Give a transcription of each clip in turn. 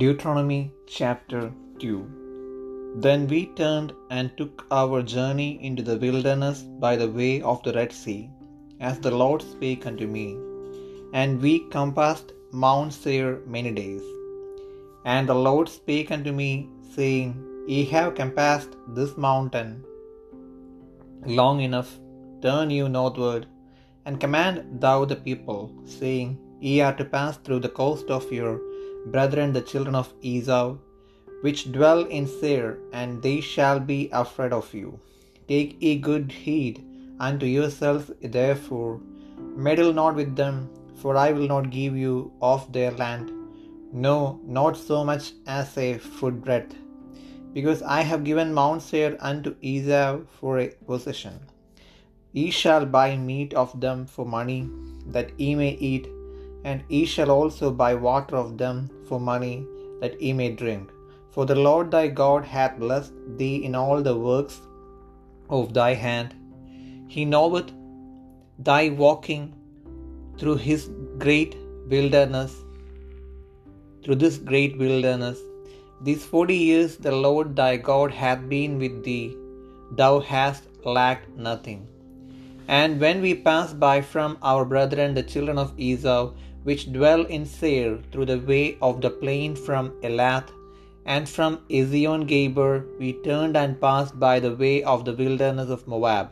Deuteronomy chapter 2 Then we turned and took our journey into the wilderness by the way of the Red Sea, as the Lord spake unto me. And we compassed Mount Seir many days. And the Lord spake unto me, saying, Ye have compassed this mountain long enough, turn you northward, and command thou the people, saying, Ye are to pass through the coast of your brethren the children of Esau, which dwell in Seir, and they shall be afraid of you. Take ye good heed unto yourselves, therefore, meddle not with them, for I will not give you of their land, no, not so much as a foot breadth, because I have given Mount Seir unto Esau for a possession. Ye shall buy meat of them for money, that ye may eat, and ye shall also buy water of them for money, that ye may drink. For the Lord thy God hath blessed thee in all the works of thy hand. He knoweth thy walking through his great wilderness, through this great wilderness. These forty years the Lord thy God hath been with thee, thou hast lacked nothing. And when we passed by from our brethren the children of Esau, which dwell in Seir, through the way of the plain from Elath, and from Ezion Geber, we turned and passed by the way of the wilderness of Moab.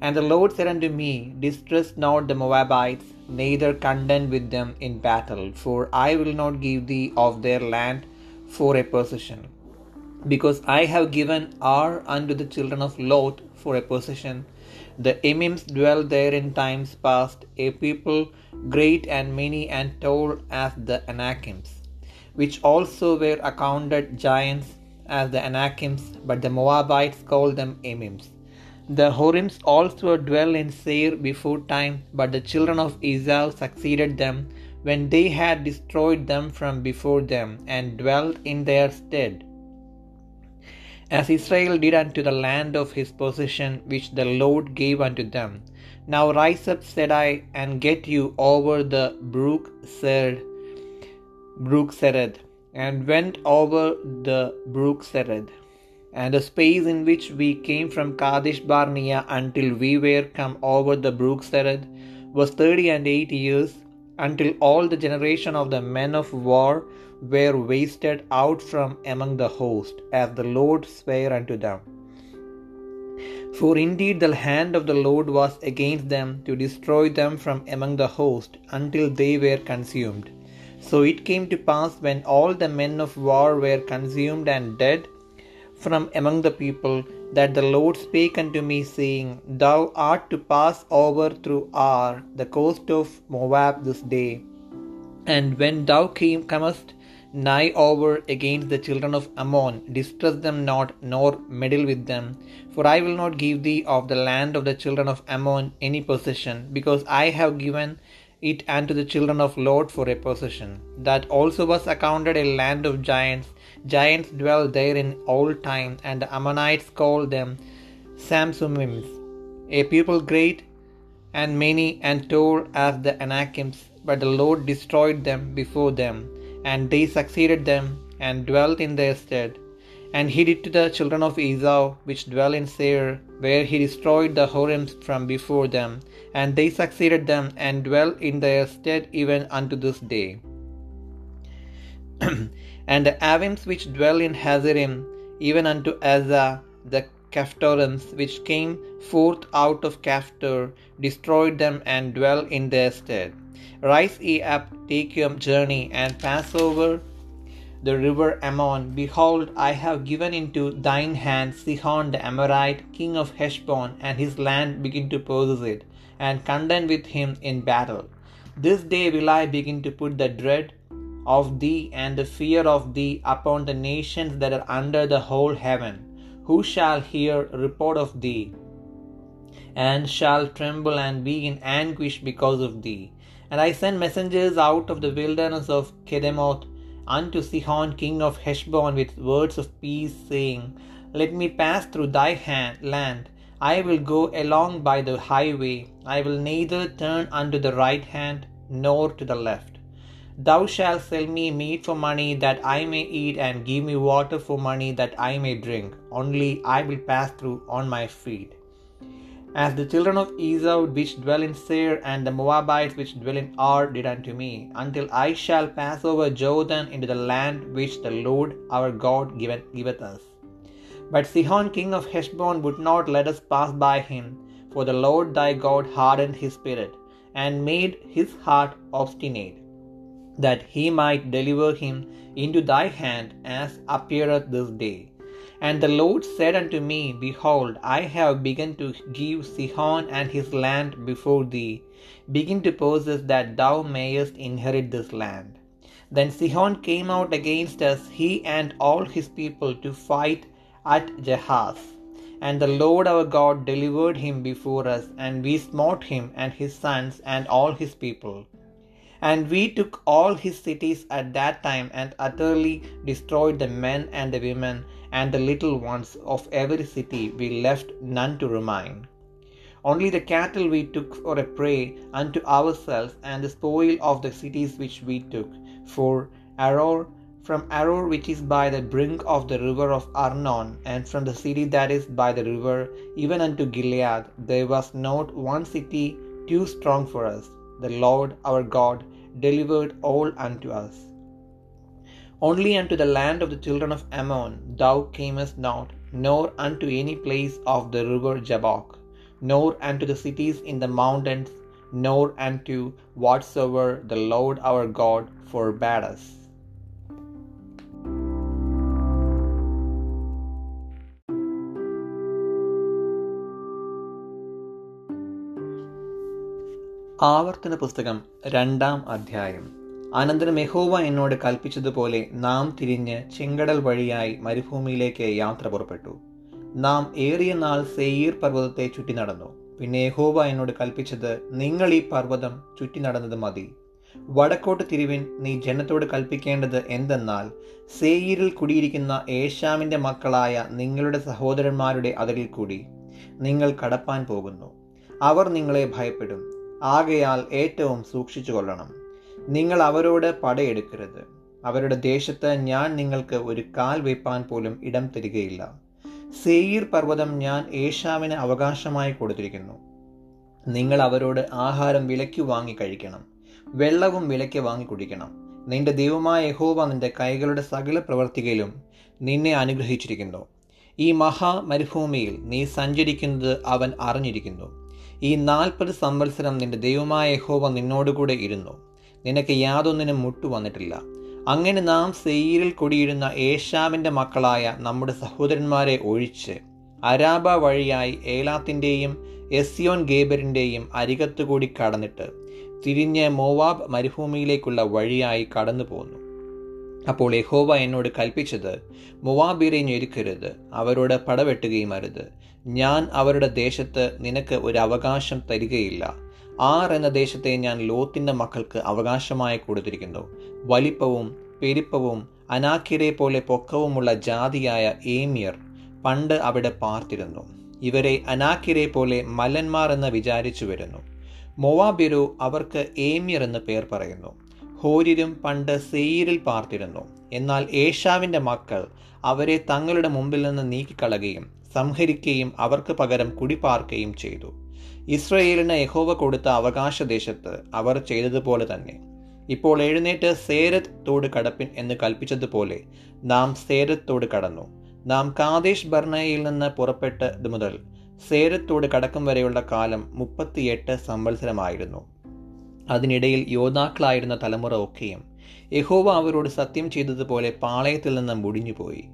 And the Lord said unto me, Distress not the Moabites, neither contend with them in battle, for I will not give thee of their land for a possession. Because I have given Ar unto the children of Lot for a possession. The Emims dwell there in times past, a people great and many and tall as the Anakims, which also were accounted giants as the Anakims, but the Moabites called them Emims. The Horims also dwell in Seir before time, but the children of Esau succeeded them when they had destroyed them from before them, and dwelt in their stead. As Israel did unto the land of his possession, which the Lord gave unto them. Now rise up, said I, and get you over the brook Sered, brook Sered, and went over the brook Sered. And the space in which we came from Kadesh Barnea until we were come over the brook Sered was thirty and eight years, until all the generation of the men of war were wasted out from among the host, as the Lord sware unto them. For indeed the hand of the Lord was against them to destroy them from among the host, until they were consumed. So it came to pass when all the men of war were consumed and dead from among the people, that the Lord spake unto me, saying, Thou art to pass over through Ar, the coast of Moab, this day. And when thou came, comest nigh over against the children of Ammon, distress them not, nor meddle with them. For I will not give thee of the land of the children of Ammon any possession, because I have given it unto the children of Lot for a possession. That also was accounted a land of giants. Giants dwell there in old time, and the Ammonites call them Samsumims, a people great and many and tall as the Anakims. But the Lord destroyed them before them, and they succeeded them, and dwelt in their stead. And he did to the children of Esau, which dwell in Seir, where he destroyed the Horims from before them, and they succeeded them, and dwell in their stead even unto this day. and the Avims which dwell in Hazerim, even unto Azza, the Caphtorims which came forth out of Caphtor, destroyed them and dwell in their stead. Rise ye up, take your journey, and pass over the river Ammon. Behold, I have given into thine hand Sihon the Amorite, king of Heshbon, and his land begin to possess it, and contend with him in battle. This day will I begin to put the dread of thee and the fear of thee upon the nations that are under the whole heaven, who shall hear report of thee, and shall tremble and be in anguish because of thee. And I sent messengers out of the wilderness of Kedemoth unto Sihon king of Heshbon with words of peace, saying, Let me pass through thy hand, land. I will go along by the highway. I will neither turn unto the right hand nor to the left. Thou shalt sell me meat for money that I may eat, and give me water for money that I may drink. Only I will pass through on my feet. As the children of Esau which dwell in Seir, and the Moabites which dwell in Ar did unto me, until I shall pass over Jordan into the land which the Lord our God giveth, giveth us. But Sihon king of Heshbon would not let us pass by him, for the Lord thy God hardened his spirit, and made his heart obstinate, that he might deliver him into thy hand, as appeareth this day. And the Lord said unto me, Behold, I have begun to give Sihon and his land before thee. Begin to possess that thou mayest inherit this land. Then Sihon came out against us, he and all his people, to fight at Jahaz. And the Lord our God delivered him before us, and we smote him and his sons and all his people. And we took all his cities at that time, and utterly destroyed the men and the women and the little ones of every city. We left none to remain. Only the cattle we took for a prey unto ourselves, and the spoil of the cities which we took. For Aroer, from Aroer which is by the brink of the river of Arnon, and from the city that is by the river, even unto Gilead, there was not one city too strong for us. The Lord our God delivered all unto us. Only unto the land of the children of Ammon thou camest not, nor unto any place of the river Jabbok, nor unto the cities in the mountains, nor unto whatsoever the Lord our God forbade us. ആവർത്തന പുസ്തകം രണ്ടാം അധ്യായം. അനന്തരം യഹോവ എന്നോട് കൽപ്പിച്ചതുപോലെ നാം തിരിഞ്ഞ് ചെങ്കടൽ വഴിയായി മരുഭൂമിയിലേക്ക് യാത്ര പുറപ്പെട്ടു. നാം ഏറിയ നാൾ സെയ്യീർ പർവതത്തെ ചുറ്റി നടന്നു. പിന്നെ യഹോവ എന്നോട് കൽപ്പിച്ചത് നിങ്ങൾ ഈ പർവതം ചുറ്റി നടന്നത് മതി. വടക്കോട്ട് തിരിവിൻ നീ ജനത്തോട് കൽപ്പിക്കേണ്ടത് എന്തെന്നാൽ സെയ്യീരിൽ കുടിയിരിക്കുന്ന ഏഷ്യാമിന്റെ മക്കളായ നിങ്ങളുടെ സഹോദരന്മാരുടെ അതിരിൽ കൂടി. നിങ്ങൾ കടപ്പാൻ പോകുന്നു. അവർ നിങ്ങളെ ഭയപ്പെടും. ആകയാൽ ഏറ്റവും സൂക്ഷിച്ചു കൊള്ളണം നിങ്ങൾ അവരോട് പടയെടുക്കരുത്. അവരുടെ ദേശത്ത് ഞാൻ നിങ്ങൾക്ക് ഒരു കാൽ വെപ്പാൻ പോലും ഇടം തരികയില്ല. സെയീർ പർവതം ഞാൻ ഏഷാവിന് അവകാശമായി കൊടുത്തിരിക്കുന്നു. നിങ്ങൾ അവരോട് ആഹാരം വിലയ്ക്ക് വാങ്ങി കഴിക്കണം. വെള്ളവും വിലയ്ക്ക് വാങ്ങി കുടിക്കണം. നിന്റെ ദൈവമായ യഹോവ നിന്റെ കൈകളുടെ സകല പ്രവർത്തികയിലും നിന്നെ അനുഗ്രഹിച്ചിരിക്കുന്നു. ഈ മഹാമരുഭൂമിയിൽ നീ സഞ്ചരിക്കുന്നത് അവൻ അറിഞ്ഞിരിക്കുന്നു. ഈ നാൽപ്പത് സംവത്സരം നിന്റെ ദൈവമായ യഹോവ നിന്നോടുകൂടെ ഇരുന്നു. നിനക്ക് യാതൊന്നിനും മുട്ടു വന്നിട്ടില്ല. അങ്ങനെ നാം സെയ്യിരിൽ കൊടിയിരുന്ന ഏഷാവിന്റെ മക്കളായ നമ്മുടെ സഹോദരന്മാരെ ഒഴിച്ച് അരാബ വഴിയായി ഏലാത്തിന്റെയും എസിയോൻ ഗേബറിന്റെയും അരികത്തുകൂടി കടന്നിട്ട് തിരിഞ്ഞ് മോവാബ് മരുഭൂമിയിലേക്കുള്ള വഴിയായി കടന്നു പോന്നു അപ്പോൾ യഹോവ എന്നോട് കൽപ്പിച്ചത് മുവാബിരെ ഞെരുക്കരുത് അവരോട് പടവെട്ടുകയും അരുത്. ഞാൻ അവരുടെ ദേശത്ത് നിനക്ക് ഒരു അവകാശം തരികയില്ല. ആർ എന്ന ദേശത്തെ ഞാൻ ലോത്തിന്റെ മക്കൾക്ക് അവകാശമായി കൊടുത്തിരിക്കുന്നു. വലിപ്പവും പെരുപ്പവും അനാക്കിരെ പോലെ പൊക്കവുമുള്ള ജാതിയായ ഏമിയർ പണ്ട് അവിടെ പാർത്തിരുന്നു. ഇവരെ അനാക്കിരെ പോലെ മലന്മാർ എന്ന് വിചാരിച്ചു വരുന്നു. മൊവാബിരു അവർക്ക് ഏമിയർ എന്ന് പേർ പറയുന്നു. ഹോരിരും പണ്ട് സെയിരിൽ പാർത്തിരുന്നു. എന്നാൽ ഏഷാവിന്റെ മക്കൾ അവരെ തങ്ങളുടെ മുമ്പിൽ നിന്ന് നീക്കിക്കളയുകയും സംഹരിക്കുകയും അവർക്ക് പകരം കുടിപാർക്കുകയും ചെയ്തു. ഇസ്രയേലിന് യഹോവ കൊടുത്ത അവകാശദേശത്ത് അവർ ചെയ്തതുപോലെ തന്നെ. ഇപ്പോൾ എഴുന്നേറ്റ് സേരത് തോട് കടപ്പിൻ എന്ന് കൽപ്പിച്ചതുപോലെ നാം സേരത് തോട് കടന്നു. നാം കാദേശ് ബർണയിൽ നിന്ന് പുറപ്പെട്ടത് മുതൽ സേരത്തോട് കടക്കും വരെയുള്ള കാലം മുപ്പത്തിയെട്ട് സംവത്സരമായിരുന്നു. അതിനിടയിൽ യോദ്ധാക്കളായിരുന്ന തലമുറ ഒക്കെയും യഹോവ അവരോട് സത്യം ചെയ്തതുപോലെ പാളയത്തിൽ നിന്ന് മുടിഞ്ഞുപോയി.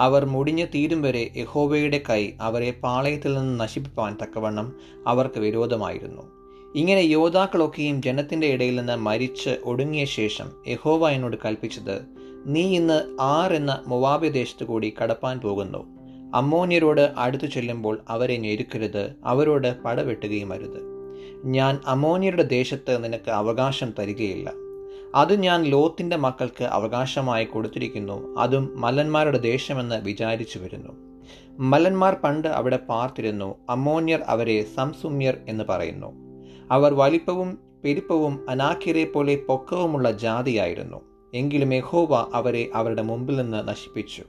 അവർ മുടിഞ്ഞു തീരും വരെ യഹോവയുടെ കൈ അവരെ പാളയത്തിൽ നിന്ന് നശിപ്പിക്കാൻ തക്കവണ്ണം അവർക്ക് വിരോധമായിരുന്നു. ഇങ്ങനെ യോദ്ധാക്കളൊക്കെയും ജനത്തിന്റെ ഇടയിൽ നിന്ന് മരിച്ച് ഒടുങ്ങിയ ശേഷം യഹോവ എന്നോട് കൽപ്പിച്ചത് നീ ഇന്ന് ആർ എന്ന മുവാബ്യദേശത്തു ദേശത്തു കൂടി കടപ്പാൻ പോകുന്നു. അമ്മോന്യരോട് അടുത്തു ചെല്ലുമ്പോൾ അവരെ ഞെരുക്കരുത് അവരോട് പടവെട്ടുകയും അരുത്. ഞാൻ അമോന്യരുടെ ദേശത്ത് നിനക്ക് അവകാശം തരികയില്ല. അത് ഞാൻ ലോത്തിന്റെ മക്കൾക്ക് അവകാശമായി കൊടുത്തിരിക്കുന്നു. അതും മലന്മാരുടെ ദേശമെന്ന് വിചാരിച്ചു വരുന്നു. മലന്മാർ പണ്ട് അവിടെ പാർത്തിരുന്നു. അമോന്യർ അവരെ സംസുമ്യർ എന്ന് പറയുന്നു. അവർ വലിപ്പവും പെരുപ്പവും അനാക്കിരെ പോലെ പൊക്കവുമുള്ള ജാതിയായിരുന്നു. എങ്കിലും യഹോവ അവരെ അവരുടെ മുമ്പിൽ നിന്ന് നശിപ്പിച്ചു.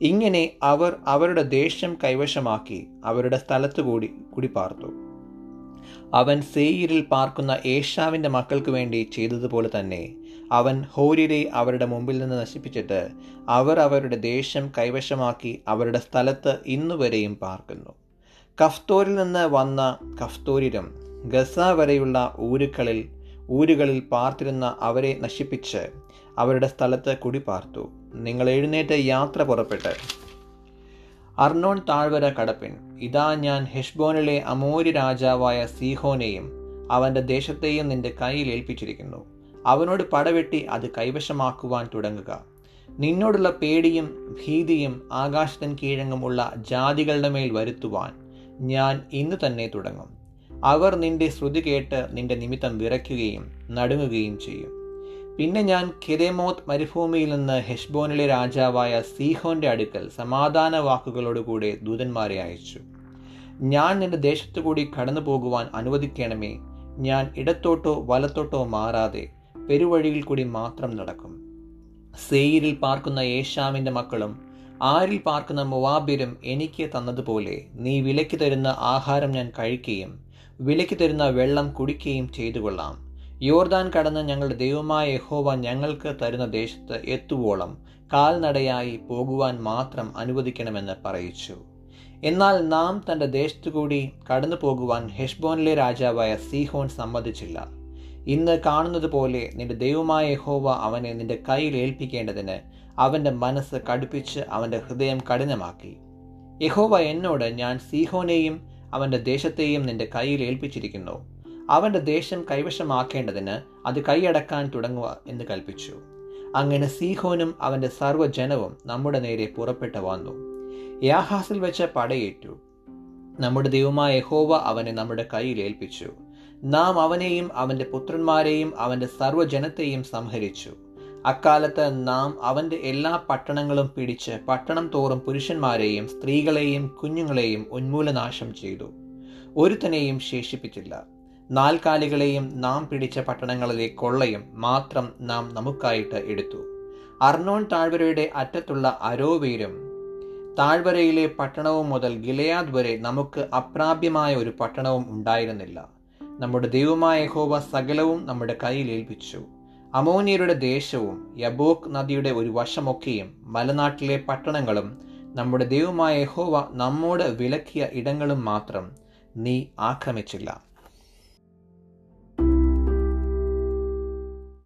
ഇങ്ങനെ അവർ അവരുടെ ദേശം കൈവശമാക്കി അവരുടെ സ്ഥലത്തു കൂടി കുടിപാർത്തു. അവൻ സേയിരിൽ പാർക്കുന്ന ഏഷാവിന്റെ മക്കൾക്ക് വേണ്ടി ചെയ്തതുപോലെ തന്നെ അവൻ ഹോരിരെ അവരുടെ മുമ്പിൽ നിന്ന് നശിപ്പിച്ചിട്ട് അവർ അവരുടെ ദേശം കൈവശമാക്കി അവരുടെ സ്ഥലത്ത് ഇന്നുവരെയും പാർക്കുന്നു. കഫ്തോരിൽ നിന്ന് വന്ന കഫ്തോരിരും ഗസ വരെയുള്ള ഊരുകളിൽ ഊരുകളിൽ പാർത്തിരുന്ന അവരെ നശിപ്പിച്ച് അവരുടെ സ്ഥലത്ത് കുടിപാർത്തു. നിങ്ങൾ എഴുന്നേറ്റ് യാത്ര പുറപ്പെട്ട് അർണോൺ താഴ്വര കടപ്പിൻ. ഇതാ ഞാൻ ഹെഷ്ബോനിലെ അമോരി രാജാവായ സീഹോനെയും അവന്റെ ദേശത്തെയും നിന്റെ കയ്യിൽ ഏൽപ്പിച്ചിരിക്കുന്നു. അവനോട് പടവെട്ടി അത് കൈവശമാക്കുവാൻ തുടങ്ങുക. നിന്നോടുള്ള പേടിയും ഭീതിയും ആകാശത്തിൻ കീഴങ്ങുമുള്ള ജാതികളുടെ മേൽ വരുത്തുവാൻ ഞാൻ ഇന്ന് തന്നെ തുടങ്ങും. അവർ നിന്റെ ശ്രുതി കേട്ട് നിന്റെ നിമിത്തം വിറയ്ക്കുകയും നടുങ്ങുകയും ചെയ്യും. പിന്നെ ഞാൻ കിരേമോത്ത് മരുഭൂമിയിൽ നിന്ന് ഹെഷ്ബോനിലെ രാജാവായ സീഹോന്റെ അടുക്കൽ സമാധാന വാക്കുകളോടുകൂടെ ദൂതന്മാരെ അയച്ചു. ഞാൻ നിന്റെ ദേശത്തു കൂടി കടന്നു പോകുവാൻ അനുവദിക്കണമേ. ഞാൻ ഇടത്തോട്ടോ വലത്തോട്ടോ മാറാതെ പെരുവഴിയിൽ കൂടി മാത്രം നടക്കും. സെയിരിൽ പാർക്കുന്ന ഏഷാമിന്റെ മക്കളും ആരിൽ പാർക്കുന്ന മുവാബിരും എനിക്ക് തന്നതുപോലെ നീ വിലയ്ക്ക് തരുന്ന ആഹാരം ഞാൻ കഴിക്കുകയും വിലയ്ക്ക് തരുന്ന വെള്ളം കുടിക്കുകയും ചെയ്തു കൊള്ളാം യോർദാൻ കടന്ന് ഞങ്ങളുടെ ദൈവമായ യഹോവ ഞങ്ങൾക്ക് തരുന്ന ദേശത്ത് എത്തുവോളം കാൽനടയായി പോകുവാൻ മാത്രം അനുവദിക്കണമെന്ന് പറയിച്ചു. എന്നാൽ നാം തന്റെ ദേശത്തു കൂടി കടന്നു പോകുവാൻ ഹെഷ്ബോനിലെ രാജാവായ സീഹോൻ സമ്മതിച്ചില്ല. ഇന്ന് കാണുന്നത് പോലെ നിന്റെ ദൈവമായ യഹോവ അവനെ നിന്റെ കയ്യിൽ ഏൽപ്പിക്കേണ്ടതിന് അവന്റെ മനസ്സ് കടുപ്പിച്ച് അവന്റെ ഹൃദയം കഠിനമാക്കി. യഹോവ എന്നോട് ഞാൻ സീഹോനെയും അവന്റെ ദേശത്തെയും നിന്റെ കയ്യിൽ ഏൽപ്പിച്ചിരിക്കുന്നു. അവന്റെ ദേശം കൈവശമാക്കേണ്ടതിന് അത് കൈയടക്കാൻ തുടങ്ങുക എന്ന് കൽപ്പിച്ചു. അങ്ങനെ സീഹോനും അവന്റെ സർവജനവും നമ്മുടെ നേരെ പുറപ്പെട്ടു വന്നു. യാഹാസിൽ വെച്ച് പടയേറ്റു. നമ്മുടെ ദൈവമായ യഹോവ അവനെ നമ്മുടെ കയ്യിൽ ഏൽപ്പിച്ചു. നാം അവനെയും അവന്റെ പുത്രന്മാരെയും അവന്റെ സർവജനത്തെയും സംഹരിച്ചു. അക്കാലത്ത് നാം അവന്റെ എല്ലാ പട്ടണങ്ങളും പിടിച്ച് പട്ടണം തോറും പുരുഷന്മാരെയും സ്ത്രീകളെയും കുഞ്ഞുങ്ങളെയും ഉന്മൂലനാശം ചെയ്തു. ഒരുത്തനെയും ശേഷിപ്പിച്ചില്ല. നാൽക്കാലികളെയും നാം പിടിച്ച പട്ടണങ്ങളിലെ കൊള്ളയും മാത്രം നാം നമുക്കായിട്ട് എടുത്തു. അർണോൺ താഴ്വരയുടെ അറ്റത്തുള്ള അരോവീരും താഴ്വരയിലെ പട്ടണവും മുതൽ ഗിലയാദ് വരെ നമുക്ക് അപ്രാപ്യമായ ഒരു പട്ടണവും ഉണ്ടായിരുന്നില്ല. നമ്മുടെ ദൈവമായ ഹോവ സകലവും നമ്മുടെ കയ്യിൽ ഏൽപ്പിച്ചു. അമോനിയരുടെ ദേശവും യബോക് നദിയുടെ ഒരു വശമൊക്കെയും മലനാട്ടിലെ പട്ടണങ്ങളും നമ്മുടെ ദൈവമായ ഹോവ നമ്മോട് വിലക്കിയ ഇടങ്ങളും മാത്രം നീ ആക്രമിച്ചില്ല.